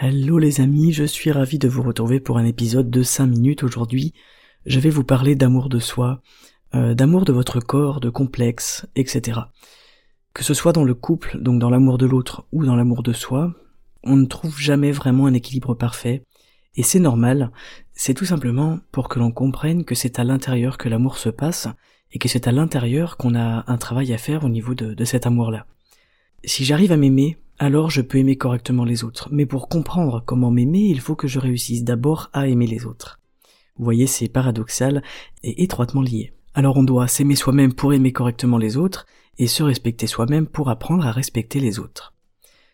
Hello les amis, je suis ravi de vous retrouver pour un épisode de 5 minutes aujourd'hui. Je vais vous parler d'amour de soi, euh, d'amour de votre corps, de complexe, etc. Que ce soit dans le couple, donc dans l'amour de l'autre ou dans l'amour de soi, on ne trouve jamais vraiment un équilibre parfait, et c'est normal, c'est tout simplement pour que l'on comprenne que c'est à l'intérieur que l'amour se passe, et que c'est à l'intérieur qu'on a un travail à faire au niveau de, de cet amour-là. Si j'arrive à m'aimer, alors je peux aimer correctement les autres. Mais pour comprendre comment m'aimer, il faut que je réussisse d'abord à aimer les autres. Vous voyez, c'est paradoxal et étroitement lié. Alors on doit s'aimer soi-même pour aimer correctement les autres, et se respecter soi-même pour apprendre à respecter les autres.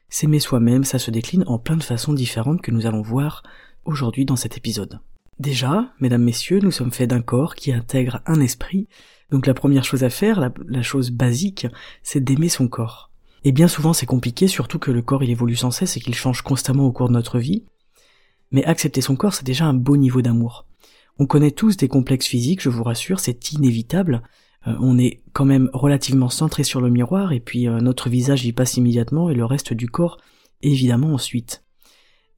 S'aimer soi-même, ça se décline en plein de façons différentes que nous allons voir aujourd'hui dans cet épisode. Déjà, mesdames, messieurs, nous sommes faits d'un corps qui intègre un esprit, donc la première chose à faire, la, chose basique, c'est d'aimer son corps. Et bien souvent c'est compliqué, surtout que le corps il évolue sans cesse et qu'il change constamment au cours de notre vie. Mais accepter son corps c'est déjà un beau niveau d'amour. On connaît tous des complexes physiques, je vous rassure, c'est inévitable. Euh, on est quand même relativement centré sur le miroir et puis euh, notre visage y passe immédiatement et le reste du corps évidemment ensuite.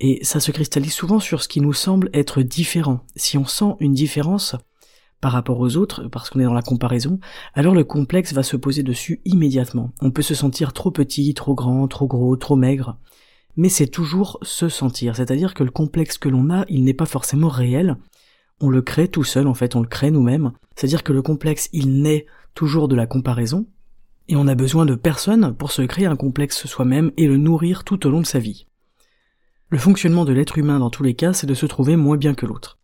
Et ça se cristallise souvent sur ce qui nous semble être différent. Si on sent une différence, par rapport aux autres, parce qu'on est dans la comparaison, alors le complexe va se poser dessus immédiatement. On peut se sentir trop petit, trop grand, trop gros, trop maigre. Mais c'est toujours se sentir, c'est-à-dire que le complexe que l'on a, il n'est pas forcément réel. On le crée tout seul, en fait, on le crée nous-mêmes. C'est-à-dire que le complexe, il naît toujours de la comparaison, et on a besoin de personne pour se créer un complexe soi-même et le nourrir tout au long de sa vie. Le fonctionnement de l'être humain dans tous les cas, c'est de se trouver moins bien que l'autre.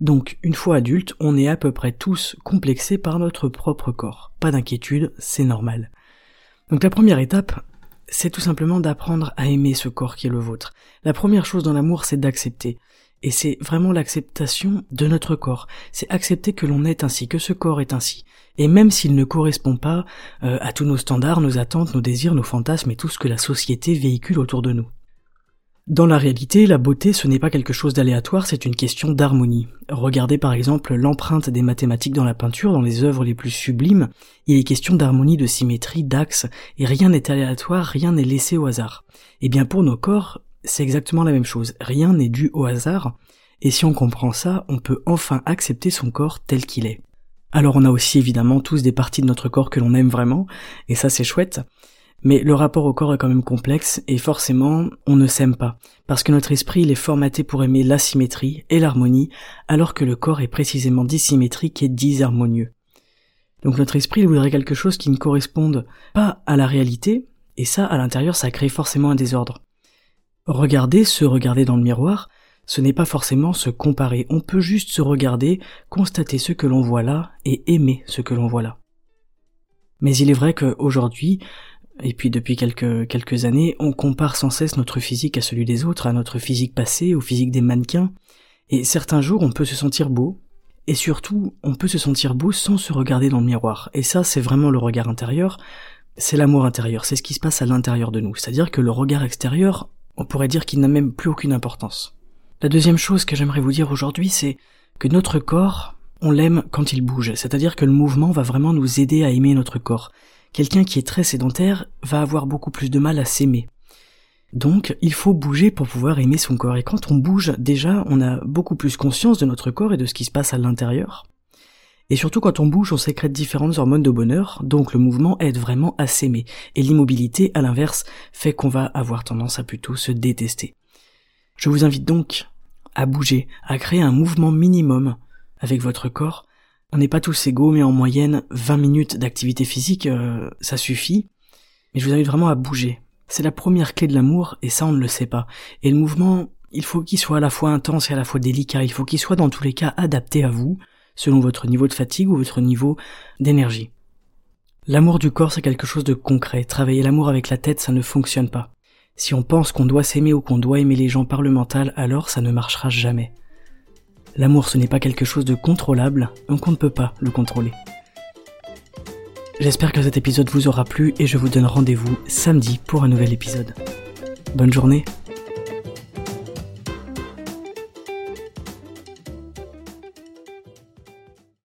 Donc, une fois adulte, on est à peu près tous complexés par notre propre corps. Pas d'inquiétude, c'est normal. Donc la première étape, c'est tout simplement d'apprendre à aimer ce corps qui est le vôtre. La première chose dans l'amour, c'est d'accepter. Et c'est vraiment l'acceptation de notre corps. C'est accepter que l'on est ainsi, que ce corps est ainsi. Et même s'il ne correspond pas euh, à tous nos standards, nos attentes, nos désirs, nos fantasmes et tout ce que la société véhicule autour de nous. Dans la réalité, la beauté, ce n'est pas quelque chose d'aléatoire, c'est une question d'harmonie. Regardez par exemple l'empreinte des mathématiques dans la peinture, dans les œuvres les plus sublimes, il est question d'harmonie, de symétrie, d'axe, et rien n'est aléatoire, rien n'est laissé au hasard. Eh bien pour nos corps, c'est exactement la même chose, rien n'est dû au hasard, et si on comprend ça, on peut enfin accepter son corps tel qu'il est. Alors on a aussi évidemment tous des parties de notre corps que l'on aime vraiment, et ça c'est chouette, mais le rapport au corps est quand même complexe et forcément on ne s'aime pas, parce que notre esprit il est formaté pour aimer la symétrie et l'harmonie, alors que le corps est précisément dissymétrique et disharmonieux. Donc notre esprit voudrait quelque chose qui ne corresponde pas à la réalité, et ça à l'intérieur ça crée forcément un désordre. Regarder, se regarder dans le miroir, ce n'est pas forcément se comparer, on peut juste se regarder, constater ce que l'on voit là et aimer ce que l'on voit là. Mais il est vrai qu'aujourd'hui, et puis depuis quelques, quelques années, on compare sans cesse notre physique à celui des autres, à notre physique passé, au physique des mannequins, et certains jours on peut se sentir beau, et surtout on peut se sentir beau sans se regarder dans le miroir, et ça c'est vraiment le regard intérieur, c'est l'amour intérieur, c'est ce qui se passe à l'intérieur de nous, c'est-à-dire que le regard extérieur, on pourrait dire qu'il n'a même plus aucune importance. La deuxième chose que j'aimerais vous dire aujourd'hui, c'est que notre corps, on l'aime quand il bouge, c'est-à-dire que le mouvement va vraiment nous aider à aimer notre corps. Quelqu'un qui est très sédentaire va avoir beaucoup plus de mal à s'aimer. Donc, il faut bouger pour pouvoir aimer son corps. Et quand on bouge, déjà, on a beaucoup plus conscience de notre corps et de ce qui se passe à l'intérieur. Et surtout, quand on bouge, on sécrète différentes hormones de bonheur, donc le mouvement aide vraiment à s'aimer. Et l'immobilité, à l'inverse, fait qu'on va avoir tendance à plutôt se détester. Je vous invite donc à bouger, à créer un mouvement minimum avec votre corps on n'est pas tous égaux, mais en moyenne, 20 minutes d'activité physique, euh, ça suffit. Mais je vous invite vraiment à bouger. C'est la première clé de l'amour, et ça on ne le sait pas. Et le mouvement, il faut qu'il soit à la fois intense et à la fois délicat. Il faut qu'il soit dans tous les cas adapté à vous, selon votre niveau de fatigue ou votre niveau d'énergie. L'amour du corps, c'est quelque chose de concret. Travailler l'amour avec la tête, ça ne fonctionne pas. Si on pense qu'on doit s'aimer ou qu'on doit aimer les gens par le mental, alors ça ne marchera jamais. L'amour, ce n'est pas quelque chose de contrôlable, donc on ne peut pas le contrôler. J'espère que cet épisode vous aura plu et je vous donne rendez-vous samedi pour un nouvel épisode. Bonne journée